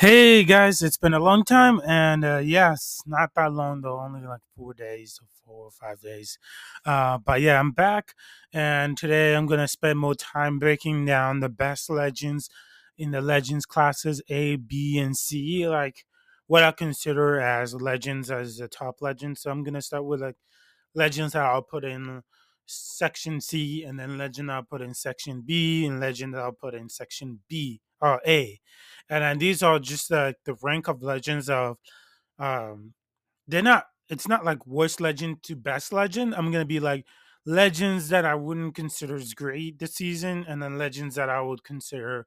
Hey guys, it's been a long time, and uh, yes, not that long though, only like four days, four or five days. Uh, but yeah, I'm back, and today I'm gonna spend more time breaking down the best legends in the legends classes A, B, and C, like what I consider as legends as the top legends. So I'm gonna start with like legends that I'll put in section C, and then legend I'll put in section B, and legend I'll put in section B or A. And then these are just like the rank of legends of um they're not it's not like worst legend to best legend. I'm gonna be like legends that i wouldn't consider as great this season and then legends that i would consider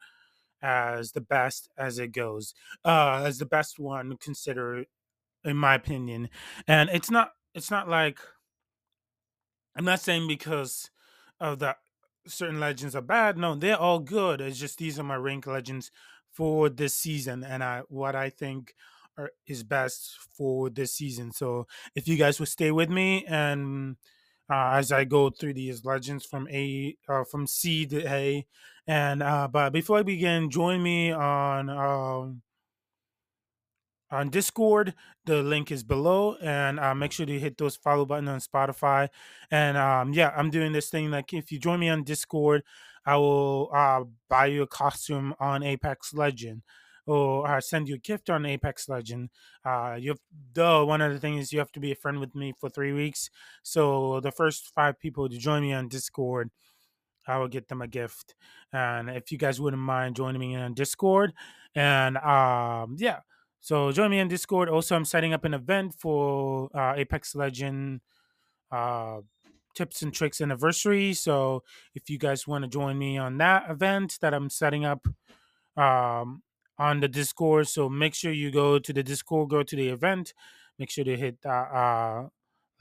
as the best as it goes uh as the best one consider in my opinion. And it's not it's not like i'm not saying because of that certain legends are bad no they're all good it's just these are my rank legends for this season and I what I think are, is best for this season. So if you guys would stay with me and uh, as I go through these legends from A uh, from C to A, and uh, but before I begin, join me on um, on Discord. The link is below, and uh, make sure to hit those follow button on Spotify. And um, yeah, I'm doing this thing like if you join me on Discord, I will uh, buy you a costume on Apex Legend. Or uh, send you a gift on Apex Legend. Uh, you have, though one of the things you have to be a friend with me for three weeks. So the first five people to join me on Discord, I will get them a gift. And if you guys wouldn't mind joining me on Discord, and um, yeah, so join me on Discord. Also, I'm setting up an event for uh, Apex Legend uh, tips and tricks anniversary. So if you guys want to join me on that event that I'm setting up um, on the Discord, so make sure you go to the Discord, go to the event, make sure to hit that. Uh,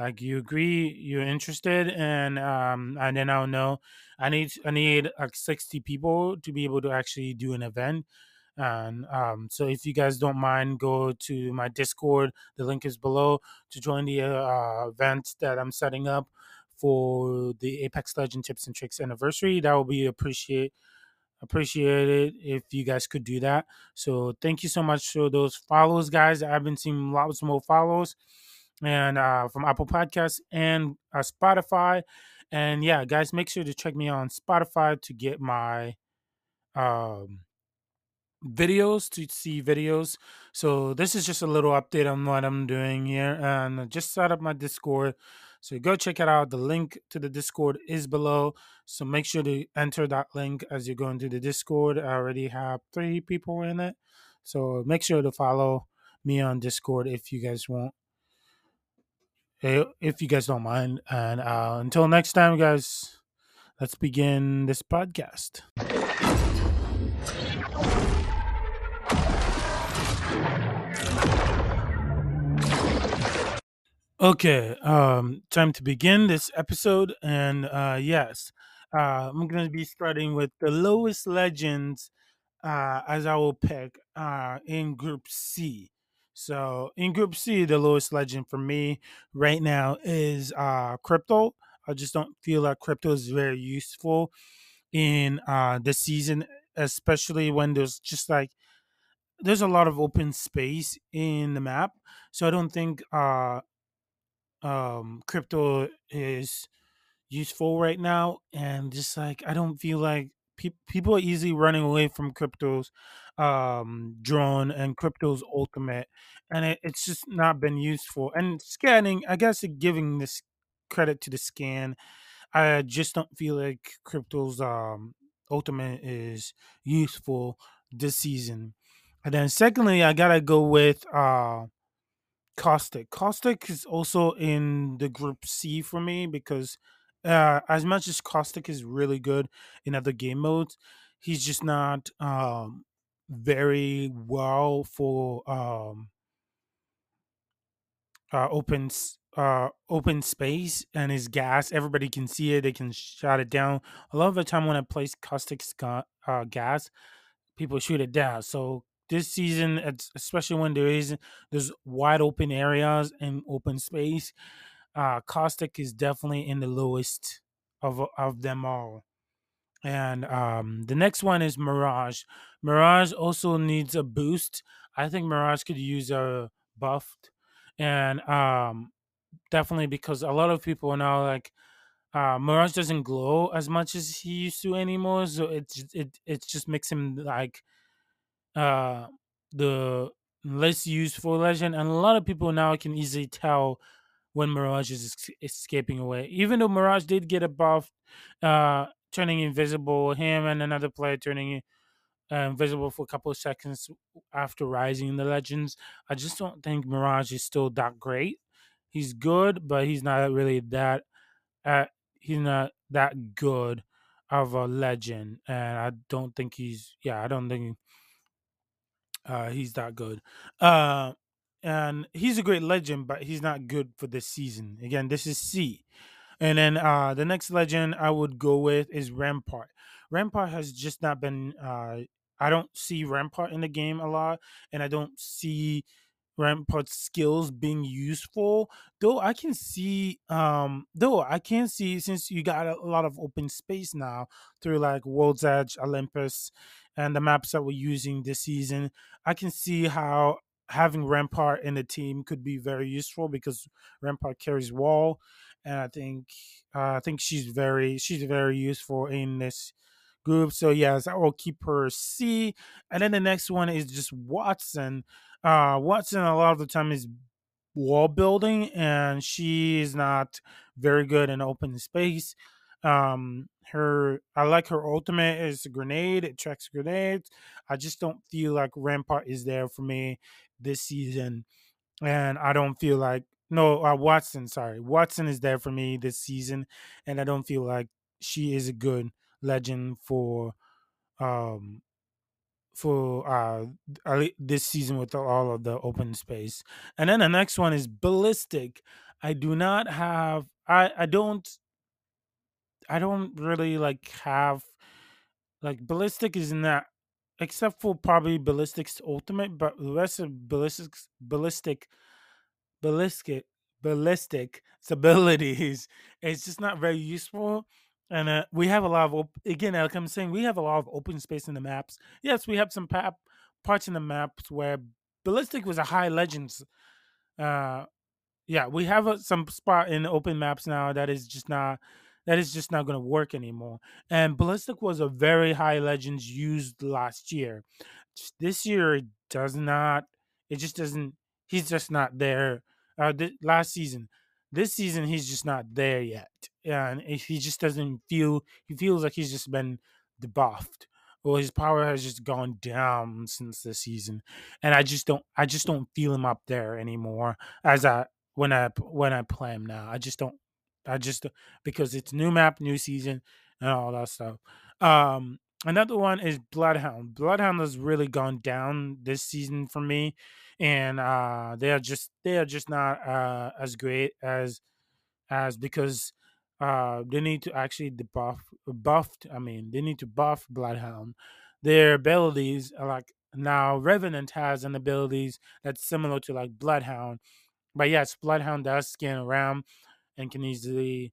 like you agree, you're interested, and um, and then I'll know. I need I need like 60 people to be able to actually do an event. And um, so, if you guys don't mind, go to my Discord. The link is below to join the uh, event that I'm setting up for the Apex Legend Tips and Tricks anniversary. That will be appreciate appreciated if you guys could do that. So, thank you so much for those follows, guys. I've been seeing lots more follows and uh, from Apple Podcasts and uh, Spotify. And yeah, guys, make sure to check me on Spotify to get my um videos to see videos. So this is just a little update on what I'm doing here and I just set up my Discord. So go check it out. The link to the Discord is below. So make sure to enter that link as you go into the Discord. I already have three people in it. So make sure to follow me on Discord if you guys want. eh, If you guys don't mind. And uh, until next time, guys, let's begin this podcast. Okay, um, time to begin this episode, and uh, yes, uh, I'm gonna be starting with the lowest legends uh, as I will pick uh, in Group C. So in Group C, the lowest legend for me right now is uh, Crypto. I just don't feel like Crypto is very useful in uh, this season, especially when there's just like there's a lot of open space in the map. So I don't think uh, um crypto is useful right now and just like i don't feel like pe- people are easily running away from crypto's um drone and crypto's ultimate and it, it's just not been useful and scanning i guess giving this credit to the scan i just don't feel like crypto's um ultimate is useful this season and then secondly i gotta go with uh Caustic. Caustic is also in the group C for me because uh, as much as Caustic is really good in other game modes, he's just not um, very well for um, uh, open uh, open space and his gas. Everybody can see it; they can shot it down. A lot of the time when I place Caustic sca- uh, gas, people shoot it down. So this season, especially when there is there's wide open areas and open space, uh, Caustic is definitely in the lowest of of them all. And um, the next one is Mirage. Mirage also needs a boost. I think Mirage could use a buffed, and um, definitely because a lot of people are now like uh, Mirage doesn't glow as much as he used to anymore. So it it it just makes him like uh the less useful legend, and a lot of people now can easily tell when Mirage is escaping away. Even though Mirage did get a buff, uh, turning invisible, him and another player turning uh, invisible for a couple of seconds after rising in the legends. I just don't think Mirage is still that great. He's good, but he's not really that. Uh, he's not that good of a legend, and I don't think he's. Yeah, I don't think uh, he's that good. Uh, and he's a great legend, but he's not good for this season. Again, this is C. And then uh, the next legend I would go with is Rampart. Rampart has just not been. Uh, I don't see Rampart in the game a lot, and I don't see Rampart's skills being useful. Though I can see, um, though I can see since you got a lot of open space now through like World's Edge, Olympus, and the maps that we're using this season, I can see how having Rampart in the team could be very useful because Rampart carries wall and I think uh, I think she's very she's very useful in this group. So yes, I will keep her C. And then the next one is just Wattson. Uh, Wattson a lot of the time is wall building, and she is not very good in open space. Um, her I like her ultimate is a grenade. It tracks grenades. I just don't feel like Rampart is there for me this season and I don't feel like no uh, Wattson. Sorry, Wattson is there for me this season, and I don't feel like she is a good legend for um for uh this season with all of the open space. And then the next one is ballistic. I do not have. I I don't. I don't really like have like ballistic is not except for probably ballistic's ultimate, but the rest of ballistic's ballistic ballistic ballistic abilities it's just not very useful and uh, we have a lot of op- again like i'm saying we have a lot of open space in the maps yes we have some parts in the maps where ballistic was a high legends uh yeah, we have a, some spot in open maps now that is just not that is just not going to work anymore. And ballistic was a very high legends used last year. This year it does not. It just doesn't. He's just not there. Uh, th- last season, this season he's just not there yet, and he just doesn't feel. He feels like he's just been debuffed. Or his power has just gone down since this season, and I just don't. I just don't feel him up there anymore as I when I when I play him now. I just don't. I just because it's new map, new season, and all that stuff. Um, another one is Bloodhound. Bloodhound has really gone down this season for me, and uh, they are just they are just not uh, as great as as because uh, they need to actually debuff buffed. I mean, they need to buff Bloodhound. Their abilities are like now Revenant has an abilities that's similar to like Bloodhound but yes, Bloodhound does scan around and can easily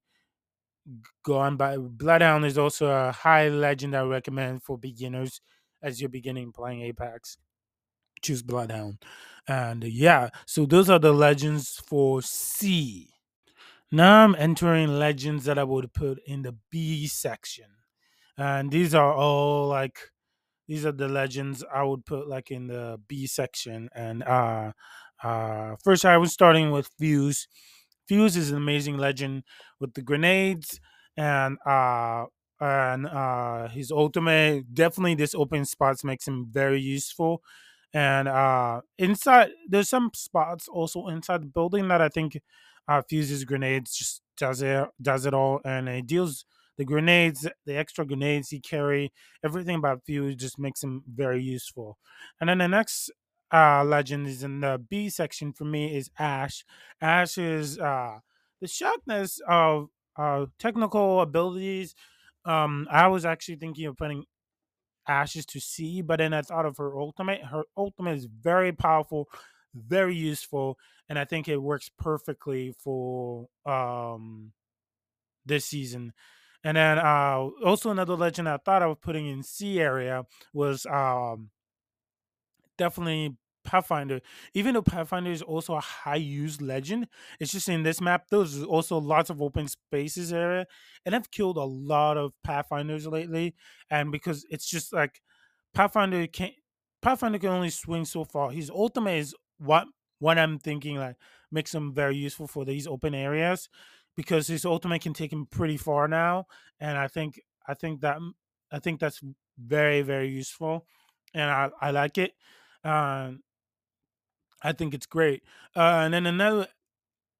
go on. But Bloodhound is also a high legend I recommend for beginners as you're beginning playing Apex. Choose Bloodhound. And yeah, so those are the legends for C. Now I'm entering legends that I would put in the B section. And these are all like these are the legends I would put like in the B section. And uh uh first I was starting with Fuse. Fuse is an amazing legend with the grenades and uh and uh his ultimate definitely this open spots makes him very useful and uh inside there's some spots also inside the building that i think uh fuses grenades just does it does it all and it deals the grenades the extra grenades he carry everything about fuse just makes him very useful. And then the next uh legend is in the b section for me is ash. Ash is uh the sharpness of uh technical abilities. Um i was actually thinking of putting Ashes to see, but then I thought of her ultimate. Her ultimate is very powerful, very useful, and I think it works perfectly for um this season. And then uh, also another legend I thought I was putting in C area was um, definitely Pathfinder. Even though Pathfinder is also a high used legend, it's just in this map there's also lots of open spaces area, and I've killed a lot of Pathfinders lately. And because it's just like Pathfinder can Pathfinder can only swing so far. His ultimate is what what I'm thinking like makes him very useful for these open areas because his ultimate can take him pretty far now, and I think I think that I think that's very very useful, and I I like it. Um, I think it's great. Uh, and then another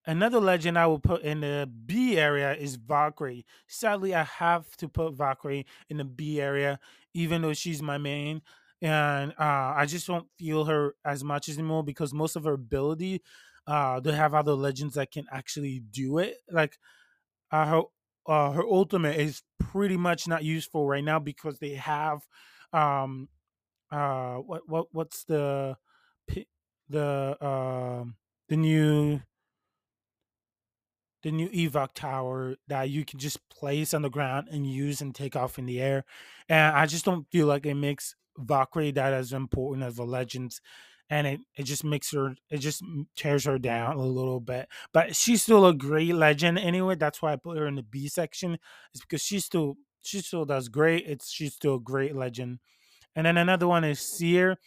another legend I will put in the B area is Valkyrie. Sadly, I have to put Valkyrie in the B area, even though she's my main. And uh, I just don't feel her as much anymore because most of her ability, uh, they have other legends that can actually do it. Like uh, her uh, her ultimate is pretty much not useful right now because they have um uh what what what's the the um the new the new evac tower that you can just place on the ground and use and take off in the air. And i just don't feel like it makes valkyrie that as important as the legends and it, it just makes her it just tears her down a little bit. But she's still a great legend anyway that's why i put her in the b section is because she's still she still does great it's she's still a great legend. And then another one is seer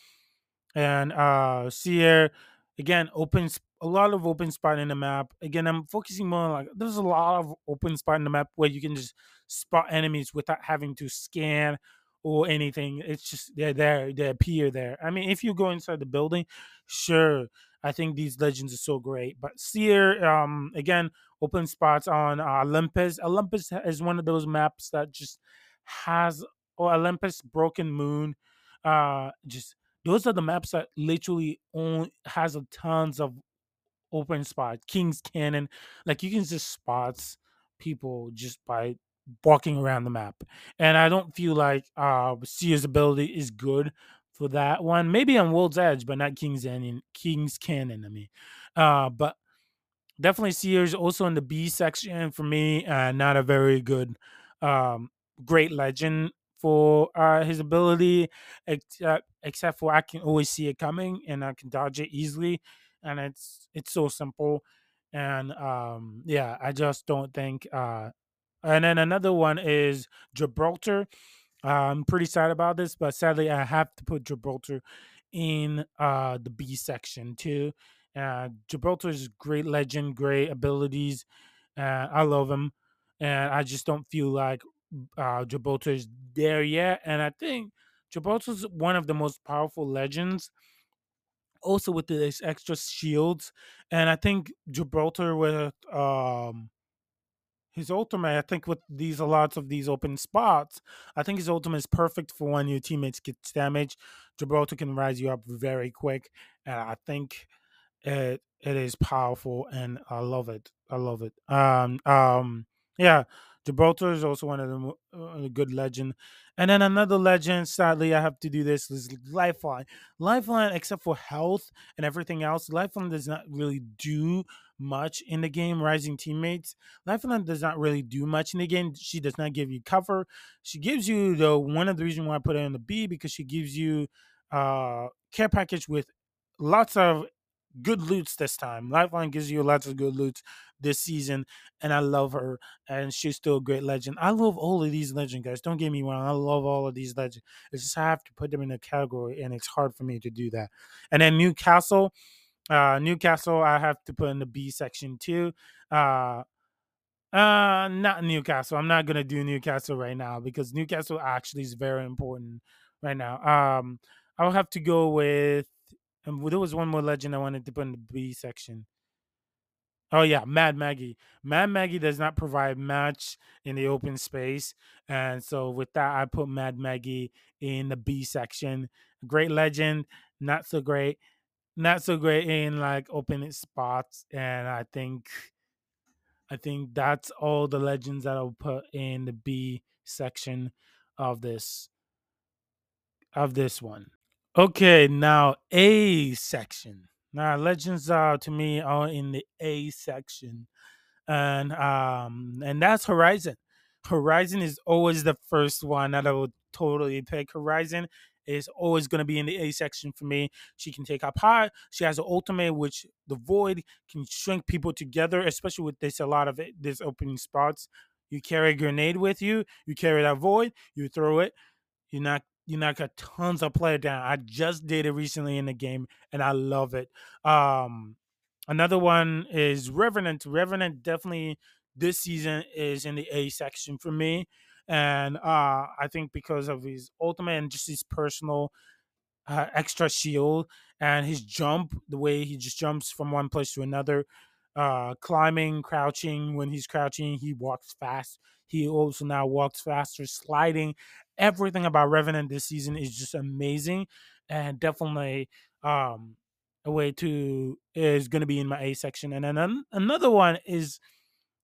and uh Seer again opens a lot of open spot in the map. Again, I'm focusing more on like there's a lot of open spot in the map where you can just spot enemies without having to scan or anything. It's just they're there, they appear there. I mean, if you go inside the building, sure. I think these legends are so great. But Seer, um, again, open spots on uh, Olympus. Olympus is one of those maps that just has or Olympus Broken Moon. Uh, just those are the maps that literally only has a tons of open spot. King's Cannon, like you can just spots people just by walking around the map. And I don't feel like uh Seer's ability is good for that one. Maybe on World's Edge, but not King's Canyon. King's Cannon. I mean, uh, but definitely Seer's also in the B section for me. Uh, not a very good, um, great legend for uh, his ability, except except for I can always see it coming and I can dodge it easily, and it's it's so simple. And um, yeah, I just don't think. Uh, and then another one is Gibraltar. I'm pretty sad about this, but sadly, I have to put Gibraltar in uh, the B section too. Uh, Gibraltar is great legend, great abilities. Uh, I love him, and I just don't feel like uh, Gibraltar is there yet. And I think Gibraltar is one of the most powerful legends, also with this extra shields. And I think Gibraltar with um, his ultimate, I think with these a lots of these open spots, I think his ultimate is perfect for when your teammates get damaged. Gibraltar can rise you up very quick, and I think it it is powerful, and I love it. I love it. Um, um, yeah, Gibraltar is also one of the uh, good legend, and then another legend. Sadly, I have to do this. Is Lifeline. Lifeline, except for health and everything else, Lifeline does not really do much in the game. Rising teammates, Lifeline does not really do much in the game. She does not give you cover. She gives you though one of the reasons why I put her in the B because she gives you uh care package with lots of good loots this time. Lifeline gives you lots of good loots this season, and I love her, and she's still a great legend. I love all of these legend guys. Don't get me wrong, I love all of these legends. It's just I have to put them in a category, and it's hard for me to do that. And then Newcastle, uh, Newcastle, I have to put in the B section too. Uh, uh, not Newcastle. I'm not gonna do Newcastle right now because Newcastle actually is very important right now. Um, I'll have to go with. And there was one more legend I wanted to put in the B section. Oh yeah, Mad Maggie. Mad Maggie does not provide match in the open space, and so with that, I put Mad Maggie in the B section. Great legend, not so great, not so great in like open spots, and I think I think that's all the legends that I'll put in the B section of this of this one. Okay, now A section. Now legends are to me are in the A section, and um and that's Horizon. Horizon is always the first one that I would totally pick. Horizon is always going to be in the A section for me. She can take up high. She has an ultimate, which the void can shrink people together, especially with this a lot of it, this opening spots. You carry a grenade with you. You carry that void. You throw it. You knock you knock a tons of player down. I just did it recently in the game, and I love it. Um, another one is Revenant. Revenant definitely this season is in the A section for me, and uh, I think because of his ultimate and just his personal uh, extra shield and his jump, the way he just jumps from one place to another, uh, climbing, crouching. When he's crouching, he walks fast. He also now walks faster, sliding. Everything about Revenant this season is just amazing, and definitely um, a way to is going to be in my A section. And then an, another one is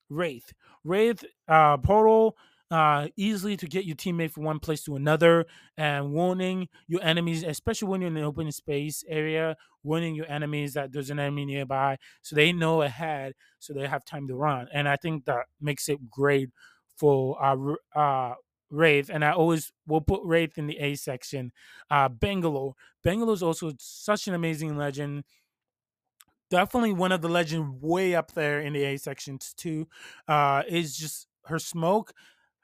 Wraith. Wraith uh, portal uh, easily to get your teammate from one place to another and warning your enemies, especially when you're in an open space area, warning your enemies that there's an enemy nearby so they know ahead so they have time to run. And I think that makes it great for uh, uh, Wraith, and I always will put Wraith in the A section. Uh, Bangalore. Bangalore is also such an amazing legend definitely one of the legend way up there in the A sections too. Uh, is just her smoke,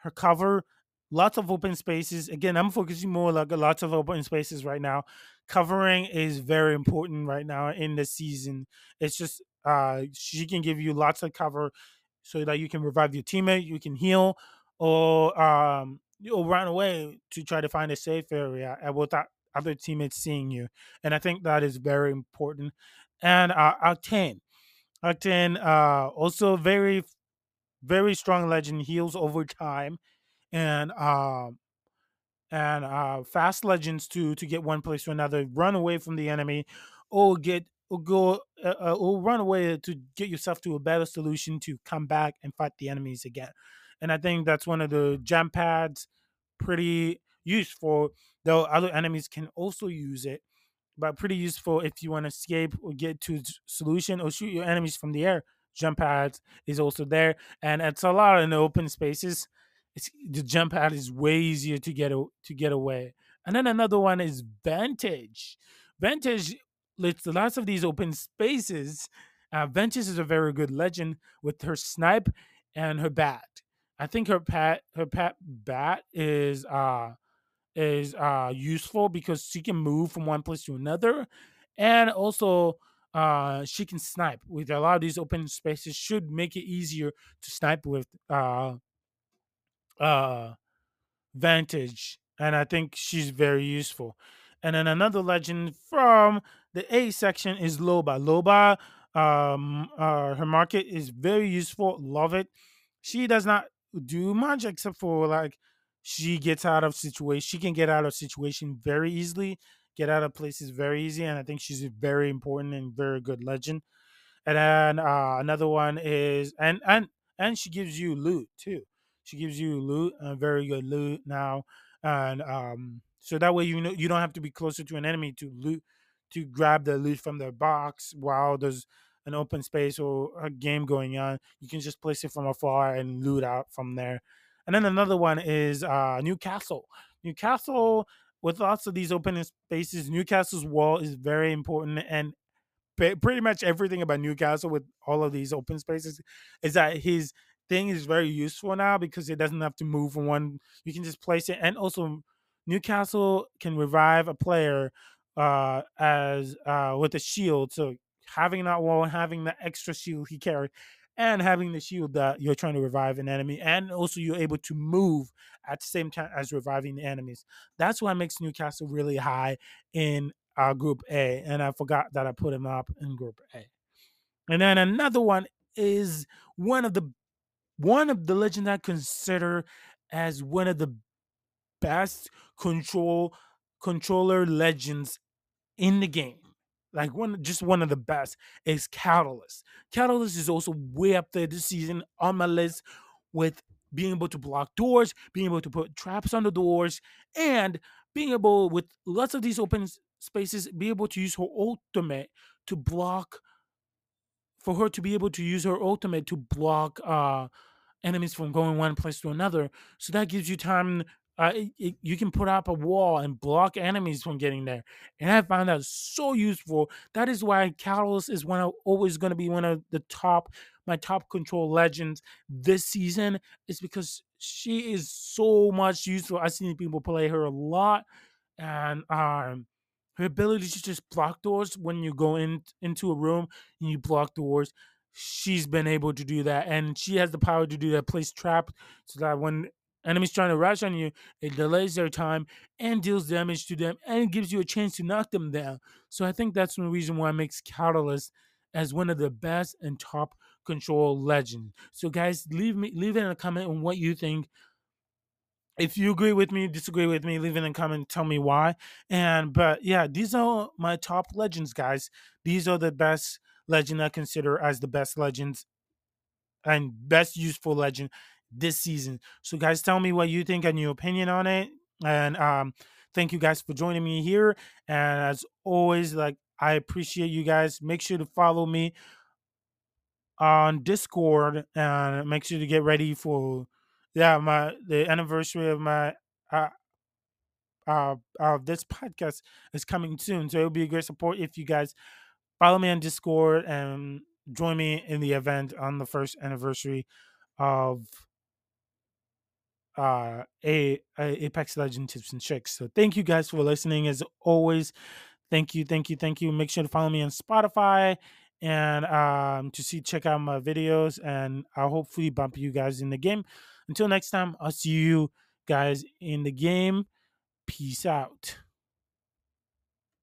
her cover, lots of open spaces. Again, I'm focusing more like lots of open spaces right now. Covering is very important right now in the season. It's just uh, she can give you lots of cover so that you can revive your teammate, you can heal, or um, you'll run away to try to find a safe area without other teammates seeing you. And I think that is very important and uh, Octane. Octane, uh, also very, very strong legend, heals over time, and um, and uh, fast legends to to get one place to another, run away from the enemy, or get or go uh, uh, or run away to get yourself to a better solution to come back and fight the enemies again. And I think that's one of the jump pads, pretty useful. Though other enemies can also use it but pretty useful if you want to escape or get to solution or shoot your enemies from the air. Jump pads is also there, and it's a lot in open spaces. It's, the jump pad is way easier to get to get away. And then another one is Vantage. Vantage lets lots of these open spaces. Uh, Vantage is a very good legend with her snipe and her bat. I think her pat her pat bat is uh is uh, useful because she can move from one place to another, and also uh, she can snipe. With a lot of these open spaces, should make it easier to snipe with uh, uh, Vantage, and I think she's very useful. And then another legend from the A section is Loba. Loba, um, uh, her market is very useful. Love it. She does not do much except for like she gets out of situation she can get out of situation very easily get out of places very easy and i think she's a very important and very good legend. And then uh, another one is and and and she gives you loot too. She gives you loot a very good loot now and um so that way you know you don't have to be closer to an enemy to loot to grab the loot from their box while there's an open space or a game going on. You can just place it from afar and loot out from there. And then another one is uh, Newcastle. Newcastle, with lots of these open spaces, Newcastle's wall is very important. And pretty much everything about Newcastle with all of these open spaces is that his thing is very useful now because it doesn't have to move from one. You can just place it. And also, Newcastle can revive a player uh, as uh, with a shield. So having that wall, and having the extra shield he carried and having the shield that you're trying to revive an enemy, and also you're able to move at the same time as reviving the enemies. That's what makes Newcastle really high in uh, Group A, and I forgot that I put him up in Group A. And then another one is one of the one of the legends I consider as one of the best control controller legends in the game like one just one of the best is Catalyst. Catalyst is also way up there this season on my list with being able to block doors, being able to put traps on the doors, and being able with lots of these open spaces, be able to use her ultimate to block for her to be able to use her ultimate to block uh enemies from going one place to another. So that gives you time. Uh, you can put up a wall and block enemies from getting there, and I found that so useful. That is why Catalyst is one of always going to be one of the top my top control legends this season. Is because she is so much useful. I've seen people play her a lot, and um, her ability to just block doors when you go in into a room and you block doors she's been able to do that and she has the power to do that place trap so that when enemies trying to rush on you it delays their time and deals damage to them and gives you a chance to knock them down so i think that's one reason why it makes catalyst as one of the best and top control legends so guys leave me leave in a comment on what you think if you agree with me, disagree with me, leave in a comment, tell me why. And but yeah, these are my top legends, guys. These are the best legend I consider as the best legends and best useful legend this season. So guys, tell me what you think and your opinion on it. And um thank you guys for joining me here. And as always, like I appreciate you guys. Make sure to follow me on Discord and make sure to get ready for yeah, my the anniversary of my uh uh of this podcast is coming soon. So it would be a great support if you guys follow me on Discord and join me in the event on the first anniversary of uh a, a Apex Legend tips and tricks. So thank you guys for listening as always. Thank you, thank you, thank you. Make sure to follow me on Spotify and um to see check out my videos and I'll hopefully bump you guys in the game. Until next time, I'll see you guys in the game. Peace out.